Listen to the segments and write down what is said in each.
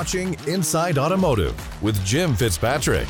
watching Inside Automotive with Jim Fitzpatrick.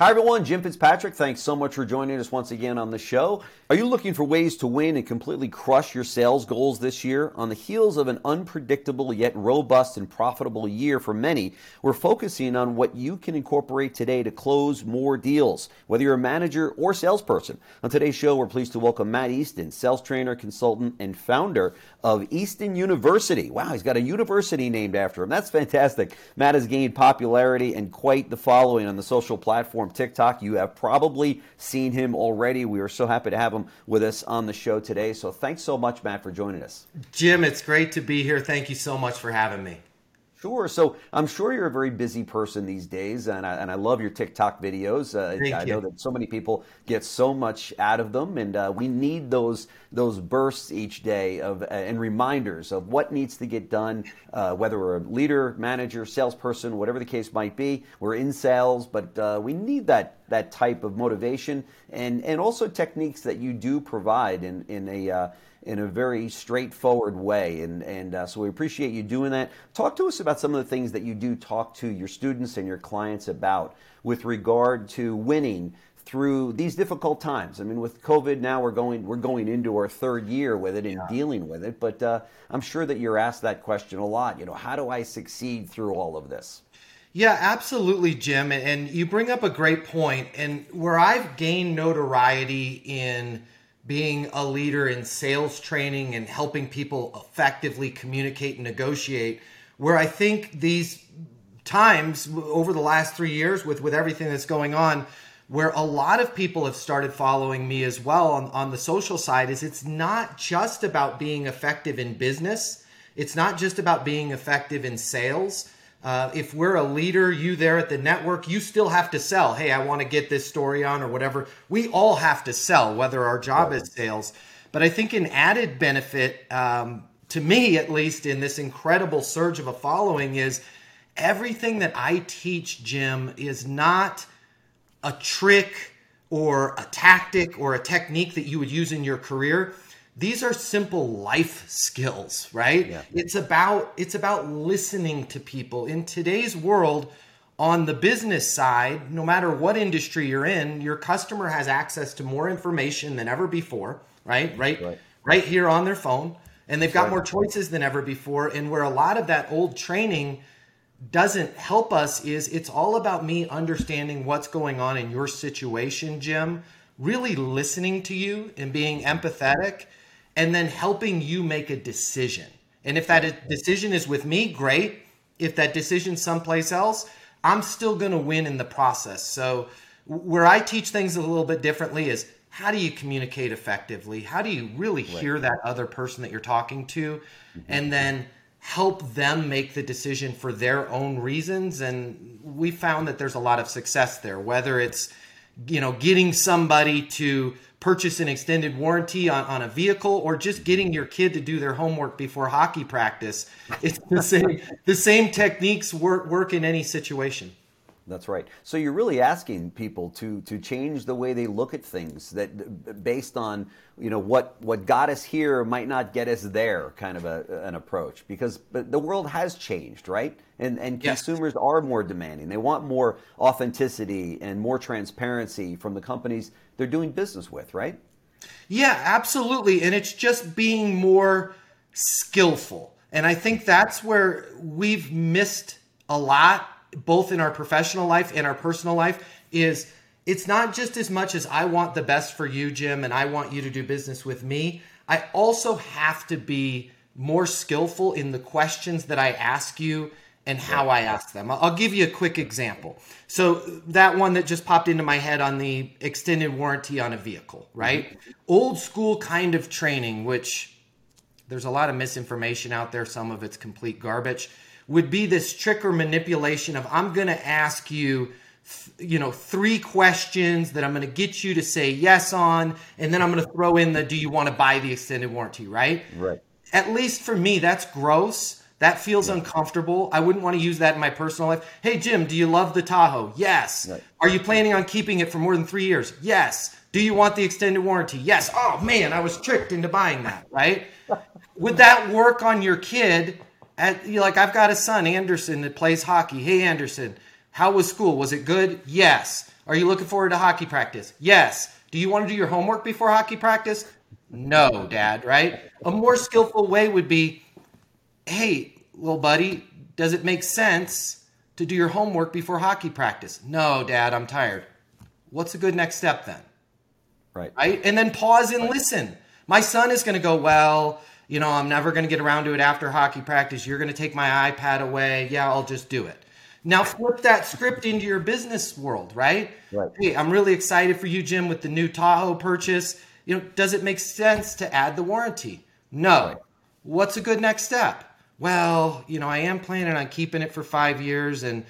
Hi, everyone. Jim Fitzpatrick. Thanks so much for joining us once again on the show. Are you looking for ways to win and completely crush your sales goals this year? On the heels of an unpredictable yet robust and profitable year for many, we're focusing on what you can incorporate today to close more deals, whether you're a manager or salesperson. On today's show, we're pleased to welcome Matt Easton, sales trainer, consultant, and founder of Easton University. Wow, he's got a university named after him. That's fantastic. Matt has gained popularity and quite the following on the social platform TikTok. You have probably seen him already. We are so happy to have him with us on the show today. So thanks so much, Matt, for joining us. Jim, it's great to be here. Thank you so much for having me. Sure. So I'm sure you're a very busy person these days, and I, and I love your TikTok videos. Uh, I you. know that so many people get so much out of them, and uh, we need those those bursts each day of uh, and reminders of what needs to get done. Uh, whether we're a leader, manager, salesperson, whatever the case might be, we're in sales, but uh, we need that that type of motivation and and also techniques that you do provide in in a uh, in a very straightforward way. And, and uh, so we appreciate you doing that. Talk to us about some of the things that you do talk to your students and your clients about with regard to winning through these difficult times. I mean, with COVID now, we're going we're going into our third year with it and yeah. dealing with it. But uh, I'm sure that you're asked that question a lot. You know, how do I succeed through all of this? Yeah, absolutely, Jim. And you bring up a great point. And where I've gained notoriety in being a leader in sales training and helping people effectively communicate and negotiate where i think these times over the last three years with with everything that's going on where a lot of people have started following me as well on, on the social side is it's not just about being effective in business. It's not just about being effective in sales uh, if we're a leader, you there at the network, you still have to sell. Hey, I want to get this story on or whatever. We all have to sell, whether our job is sales. But I think an added benefit, um, to me at least, in this incredible surge of a following is everything that I teach, Jim, is not a trick or a tactic or a technique that you would use in your career these are simple life skills right yeah. it's about it's about listening to people in today's world on the business side no matter what industry you're in your customer has access to more information than ever before right right right, right here on their phone and they've got right. more choices than ever before and where a lot of that old training doesn't help us is it's all about me understanding what's going on in your situation jim really listening to you and being empathetic and then helping you make a decision. And if that decision is with me, great. If that decision someplace else, I'm still going to win in the process. So where I teach things a little bit differently is how do you communicate effectively? How do you really hear that other person that you're talking to mm-hmm. and then help them make the decision for their own reasons and we found that there's a lot of success there whether it's you know getting somebody to purchase an extended warranty on, on a vehicle or just getting your kid to do their homework before hockey practice. It's the same the same techniques work work in any situation. That's right. So you're really asking people to to change the way they look at things that based on you know what what got us here might not get us there kind of a, an approach because the world has changed, right? And and yes. consumers are more demanding. They want more authenticity and more transparency from the companies they're doing business with, right? Yeah, absolutely. And it's just being more skillful. And I think that's where we've missed a lot both in our professional life and our personal life is it's not just as much as I want the best for you, Jim, and I want you to do business with me. I also have to be more skillful in the questions that I ask you and how I ask them. I'll give you a quick example. So, that one that just popped into my head on the extended warranty on a vehicle, right? Mm-hmm. Old school kind of training, which there's a lot of misinformation out there, some of it's complete garbage would be this trick or manipulation of I'm going to ask you you know three questions that I'm going to get you to say yes on and then I'm going to throw in the do you want to buy the extended warranty, right? Right. At least for me that's gross. That feels yeah. uncomfortable. I wouldn't want to use that in my personal life. Hey Jim, do you love the Tahoe? Yes. Right. Are you planning on keeping it for more than 3 years? Yes. Do you want the extended warranty? Yes. Oh man, I was tricked into buying that, right? Would that work on your kid at, you know, like I've got a son, Anderson, that plays hockey. Hey, Anderson, how was school? Was it good? Yes. Are you looking forward to hockey practice? Yes. Do you want to do your homework before hockey practice? No, Dad. Right. A more skillful way would be, hey, little buddy, does it make sense to do your homework before hockey practice? No, Dad, I'm tired. What's a good next step then? Right. Right. And then pause and right. listen. My son is going to go, well, you know, I'm never going to get around to it after hockey practice. You're going to take my iPad away. Yeah, I'll just do it. Now flip that script into your business world, right? Right. Hey, I'm really excited for you, Jim, with the new Tahoe purchase. You know, does it make sense to add the warranty? No. Right. What's a good next step? Well, you know, I am planning on keeping it for five years and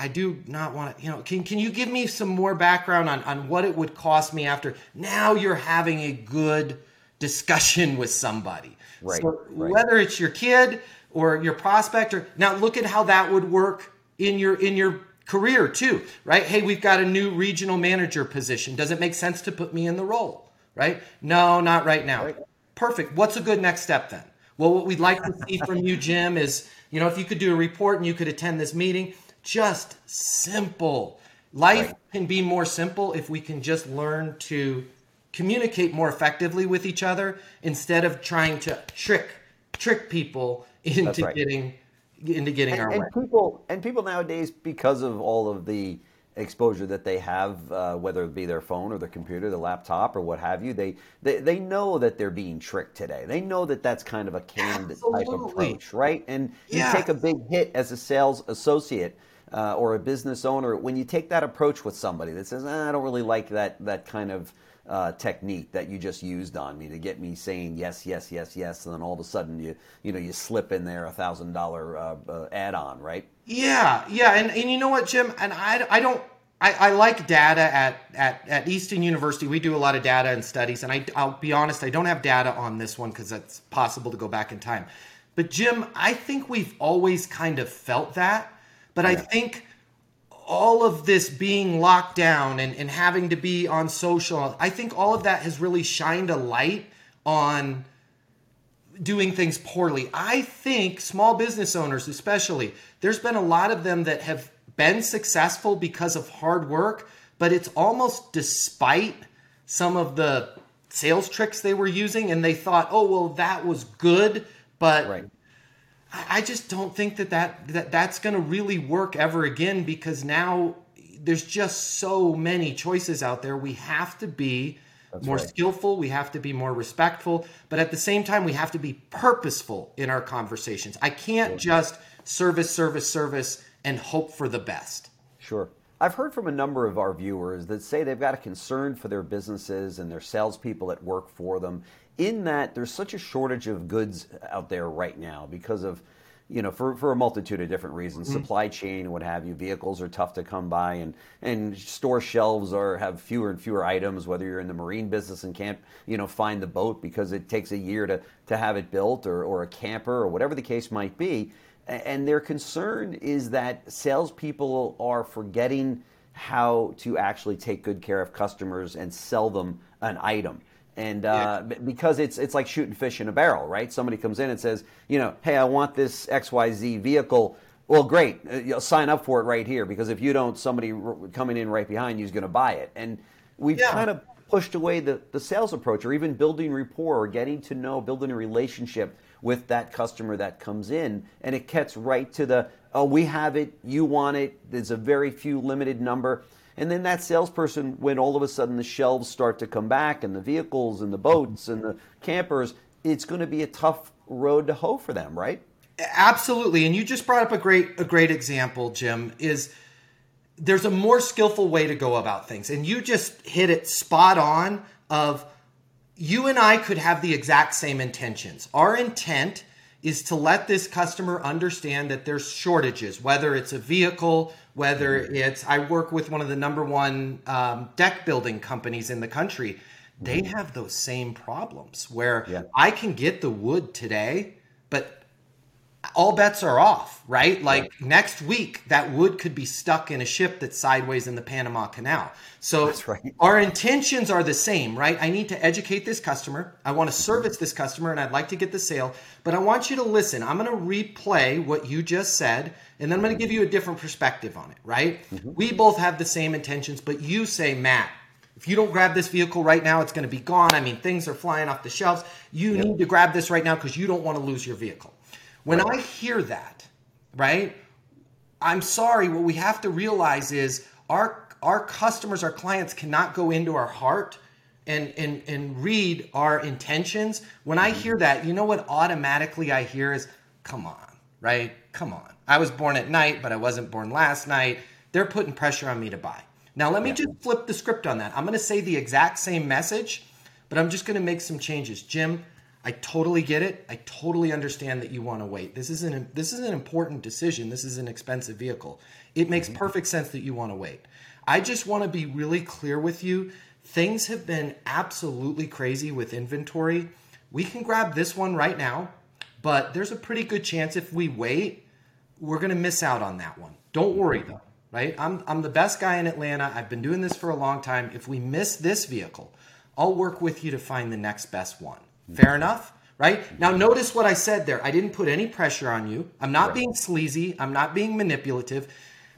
I do not want to, you know, can, can you give me some more background on, on what it would cost me after now you're having a good discussion with somebody. Right, so right. Whether it's your kid or your prospect or now look at how that would work in your in your career too, right? Hey, we've got a new regional manager position. Does it make sense to put me in the role? Right? No, not right now. Right. Perfect. What's a good next step then? Well, what we'd like to see from you, Jim, is you know if you could do a report and you could attend this meeting, just simple. Life right. can be more simple if we can just learn to communicate more effectively with each other instead of trying to trick trick people into right. getting into getting and, our and way. people and people nowadays because of all of the exposure that they have, uh, whether it be their phone or their computer, the laptop or what have you, they, they they know that they're being tricked today. They know that that's kind of a canned type approach, right? And you take a big hit as a sales associate. Uh, or a business owner, when you take that approach with somebody that says, ah, "I don't really like that that kind of uh, technique that you just used on me to get me saying yes, yes, yes, yes, and then all of a sudden you you know you slip in there a thousand dollar uh, uh, add on, right? Yeah, yeah, and and you know what, Jim, and I I don't. I, I like data at, at, at Easton University. We do a lot of data and studies, and I, I'll be honest, I don't have data on this one because it's possible to go back in time. But Jim, I think we've always kind of felt that. But yeah. I think all of this being locked down and, and having to be on social, I think all of that has really shined a light on doing things poorly. I think small business owners, especially, there's been a lot of them that have been successful because of hard work, but it's almost despite some of the sales tricks they were using, and they thought, oh, well, that was good, but. Right I just don't think that, that, that that's going to really work ever again because now there's just so many choices out there. We have to be that's more right. skillful, we have to be more respectful, but at the same time, we have to be purposeful in our conversations. I can't just service, service, service and hope for the best. Sure. I've heard from a number of our viewers that say they've got a concern for their businesses and their salespeople that work for them, in that there's such a shortage of goods out there right now because of you know, for, for a multitude of different reasons, mm-hmm. supply chain what have you. Vehicles are tough to come by, and and store shelves are have fewer and fewer items. Whether you're in the marine business and can't, you know, find the boat because it takes a year to to have it built, or or a camper, or whatever the case might be. And their concern is that salespeople are forgetting how to actually take good care of customers and sell them an item and uh, yeah. because it's it's like shooting fish in a barrel, right? Somebody comes in and says, you know, hey, I want this X Y Z vehicle. Well, great, uh, you'll sign up for it right here because if you don't, somebody coming in right behind you is going to buy it. And we've yeah. kind of pushed away the, the sales approach or even building rapport or getting to know, building a relationship with that customer that comes in. And it gets right to the, oh, we have it, you want it, there's a very few limited number. And then that salesperson, when all of a sudden the shelves start to come back and the vehicles and the boats and the campers, it's going to be a tough road to hoe for them, right? Absolutely. And you just brought up a great a great example, Jim, is there's a more skillful way to go about things. And you just hit it spot on of you and I could have the exact same intentions. Our intent is to let this customer understand that there's shortages, whether it's a vehicle, whether it's I work with one of the number one um, deck building companies in the country. They mm-hmm. have those same problems where yeah. I can get the wood today, but all bets are off, right? Like next week, that wood could be stuck in a ship that's sideways in the Panama Canal. So right. our intentions are the same, right? I need to educate this customer. I want to service this customer and I'd like to get the sale, but I want you to listen. I'm going to replay what you just said and then I'm going to give you a different perspective on it, right? Mm-hmm. We both have the same intentions, but you say, Matt, if you don't grab this vehicle right now, it's going to be gone. I mean, things are flying off the shelves. You yep. need to grab this right now because you don't want to lose your vehicle. When right. I hear that, right, I'm sorry, what we have to realize is our our customers, our clients cannot go into our heart and and and read our intentions. When I mm-hmm. hear that, you know what automatically I hear is come on, right? Come on. I was born at night, but I wasn't born last night. They're putting pressure on me to buy. Now, let me yeah. just flip the script on that. I'm going to say the exact same message, but I'm just going to make some changes. Jim, I totally get it. I totally understand that you want to wait. This is an this is an important decision. This is an expensive vehicle. It makes mm-hmm. perfect sense that you want to wait. I just want to be really clear with you. Things have been absolutely crazy with inventory. We can grab this one right now, but there's a pretty good chance if we wait, we're going to miss out on that one. Don't worry though, right? I'm I'm the best guy in Atlanta. I've been doing this for a long time. If we miss this vehicle, I'll work with you to find the next best one. Fair enough? Right? Now, notice what I said there. I didn't put any pressure on you. I'm not right. being sleazy. I'm not being manipulative.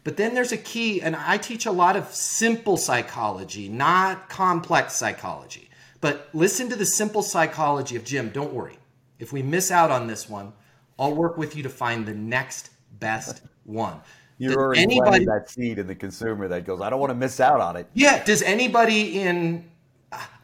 But then there's a key, and I teach a lot of simple psychology, not complex psychology. But listen to the simple psychology of Jim. Don't worry. If we miss out on this one, I'll work with you to find the next best one. You're already anybody, that seed in the consumer that goes, I don't want to miss out on it. Yeah. Does anybody in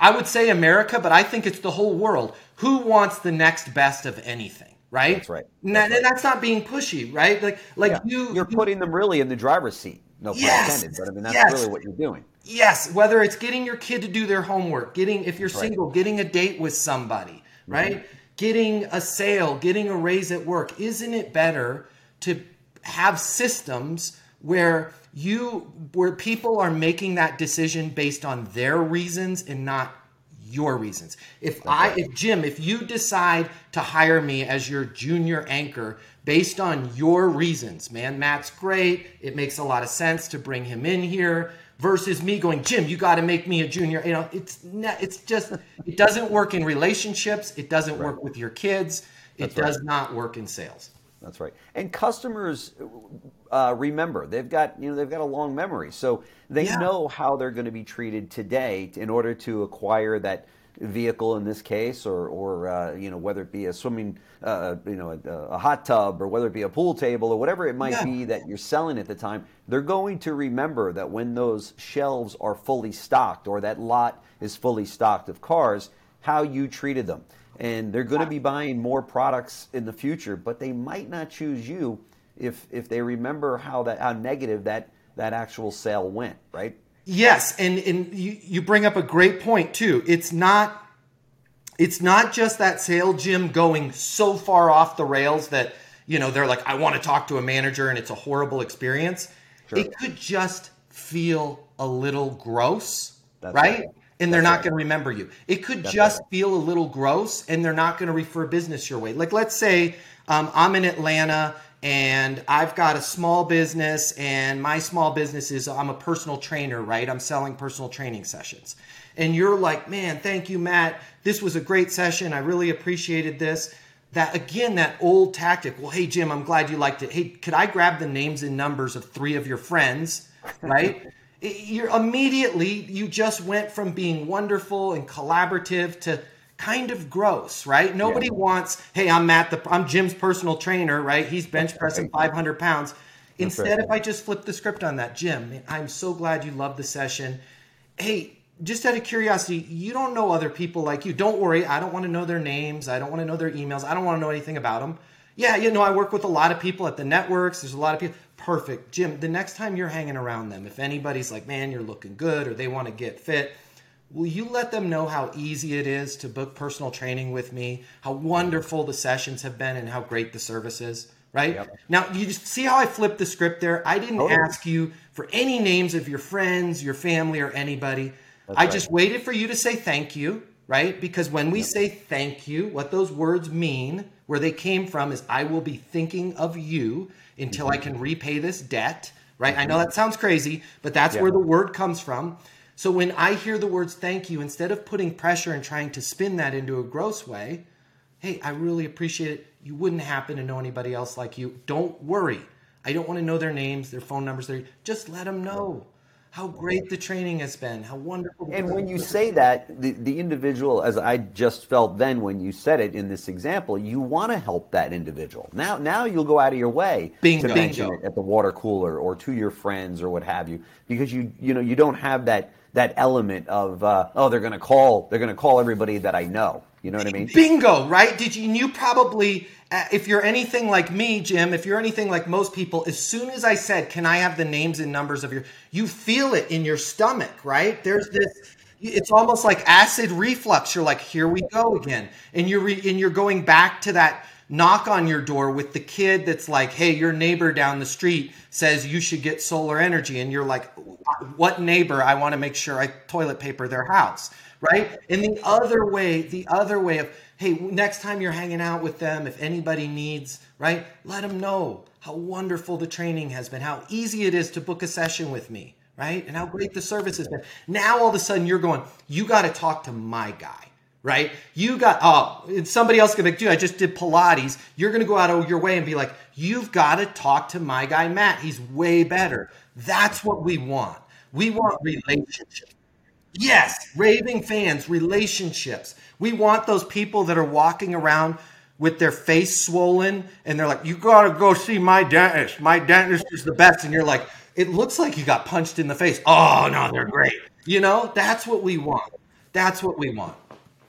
I would say America, but I think it's the whole world. Who wants the next best of anything? Right. That's right. That's, right. that's not being pushy, right? Like, like yeah. you, you're putting them really in the driver's seat. No pun yes, intended, but I mean that's yes. really what you're doing. Yes, whether it's getting your kid to do their homework, getting if you're single, right. getting a date with somebody, right? Mm-hmm. Getting a sale, getting a raise at work. Isn't it better to have systems where you where people are making that decision based on their reasons and not your reasons. If I if Jim, if you decide to hire me as your junior anchor based on your reasons, man, Matt's great. It makes a lot of sense to bring him in here versus me going, Jim, you got to make me a junior. You know, it's not, it's just it doesn't work in relationships. It doesn't right. work with your kids. It That's does right. not work in sales. That's right. And customers uh, remember they've got you know they've got a long memory, so they yeah. know how they're going to be treated today in order to acquire that vehicle in this case, or or uh, you know whether it be a swimming uh, you know a, a, hot tub or whether it be a pool table or whatever it might yeah. be that you're selling at the time. They're going to remember that when those shelves are fully stocked or that lot is fully stocked of cars, how you treated them and they're going to be buying more products in the future, but they might not choose you if if they remember how that how negative that that actual sale went, right? Yes, and and you you bring up a great point too. It's not it's not just that sale Jim going so far off the rails that you know they're like I want to talk to a manager and it's a horrible experience. Sure. It could just feel a little gross, right? right? And they're That's not right. going to remember you. It could That's just right. feel a little gross and they're not going to refer business your way. Like, let's say um, I'm in Atlanta and I've got a small business, and my small business is I'm a personal trainer, right? I'm selling personal training sessions. And you're like, man, thank you, Matt. This was a great session. I really appreciated this. That again, that old tactic. Well, hey, Jim, I'm glad you liked it. Hey, could I grab the names and numbers of three of your friends, right? You're immediately you just went from being wonderful and collaborative to kind of gross, right? Nobody yeah. wants, hey, I'm Matt, the, I'm Jim's personal trainer, right? He's bench pressing 500 pounds. Instead, if I just flip the script on that, Jim, I'm so glad you loved the session. Hey, just out of curiosity, you don't know other people like you. Don't worry, I don't want to know their names. I don't want to know their emails. I don't want to know anything about them. Yeah, you know, I work with a lot of people at the networks. There's a lot of people perfect. Jim, the next time you're hanging around them, if anybody's like, man, you're looking good or they want to get fit, will you let them know how easy it is to book personal training with me, how wonderful the sessions have been, and how great the service is? Right yep. now, you see how I flipped the script there. I didn't totally. ask you for any names of your friends, your family, or anybody. That's I right. just waited for you to say thank you, right? Because when we say thank you, what those words mean, where they came from, is I will be thinking of you until mm-hmm. I can repay this debt, right? I know mm-hmm. that sounds crazy, but that's yeah. where the word comes from. So when I hear the words thank you, instead of putting pressure and trying to spin that into a gross way, hey, I really appreciate it. You wouldn't happen to know anybody else like you. Don't worry. I don't want to know their names, their phone numbers. Their, just let them know how great the training has been, how wonderful. And when you say that, the, the individual, as I just felt then when you said it in this example, you want to help that individual. Now, now you'll go out of your way Bingo. to mention Bingo. it at the water cooler or to your friends or what have you, because you you know you don't have that that element of uh, oh they're going to call they're going to call everybody that I know. You know what I mean? Bingo, right? Did you you probably uh, if you're anything like me, Jim, if you're anything like most people, as soon as I said, "Can I have the names and numbers of your," you feel it in your stomach, right? There's this. It's almost like acid reflux. You're like, "Here we go again," and you're re- and you're going back to that knock on your door with the kid that's like, "Hey, your neighbor down the street says you should get solar energy," and you're like, "What neighbor? I want to make sure I toilet paper their house." Right? And the other way, the other way of hey, next time you're hanging out with them, if anybody needs, right, let them know how wonderful the training has been, how easy it is to book a session with me, right? And how great the service has been. Now all of a sudden you're going, you got to talk to my guy. Right? You got, oh, somebody else gonna dude, I just did Pilates. You're gonna go out of your way and be like, you've got to talk to my guy, Matt. He's way better. That's what we want. We want relationships. Yes, raving fans, relationships. We want those people that are walking around with their face swollen and they're like, You gotta go see my dentist. My dentist is the best. And you're like, It looks like you got punched in the face. Oh, no, they're great. You know, that's what we want. That's what we want.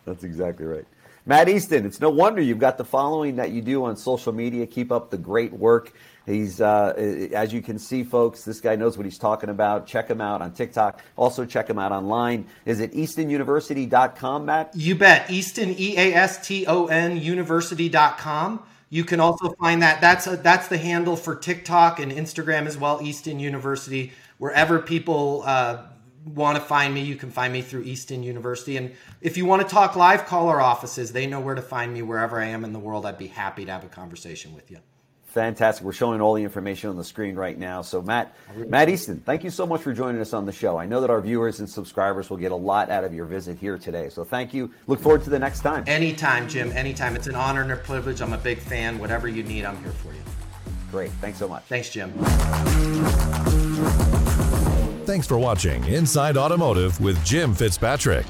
That's exactly right. Matt Easton, it's no wonder you've got the following that you do on social media. Keep up the great work. He's, uh, as you can see, folks, this guy knows what he's talking about. Check him out on TikTok. Also, check him out online. Is it eastonuniversity.com, Matt? You bet. Easton, E A S T O N, university.com. You can also find that. That's, a, that's the handle for TikTok and Instagram as well, Easton University. Wherever people uh, want to find me, you can find me through Easton University. And if you want to talk live, call our offices. They know where to find me wherever I am in the world. I'd be happy to have a conversation with you. Fantastic. We're showing all the information on the screen right now. So, Matt, Matt Easton, thank you so much for joining us on the show. I know that our viewers and subscribers will get a lot out of your visit here today. So, thank you. Look forward to the next time. Anytime, Jim. Anytime. It's an honor and a privilege. I'm a big fan. Whatever you need, I'm here for you. Great. Thanks so much. Thanks, Jim. Thanks for watching Inside Automotive with Jim Fitzpatrick.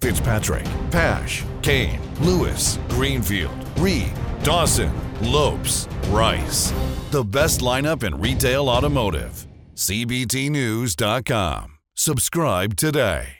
Fitzpatrick, Pash, Kane, Lewis, Greenfield, Reed, Dawson, Lopes, Rice. The best lineup in retail automotive. CBTNews.com. Subscribe today.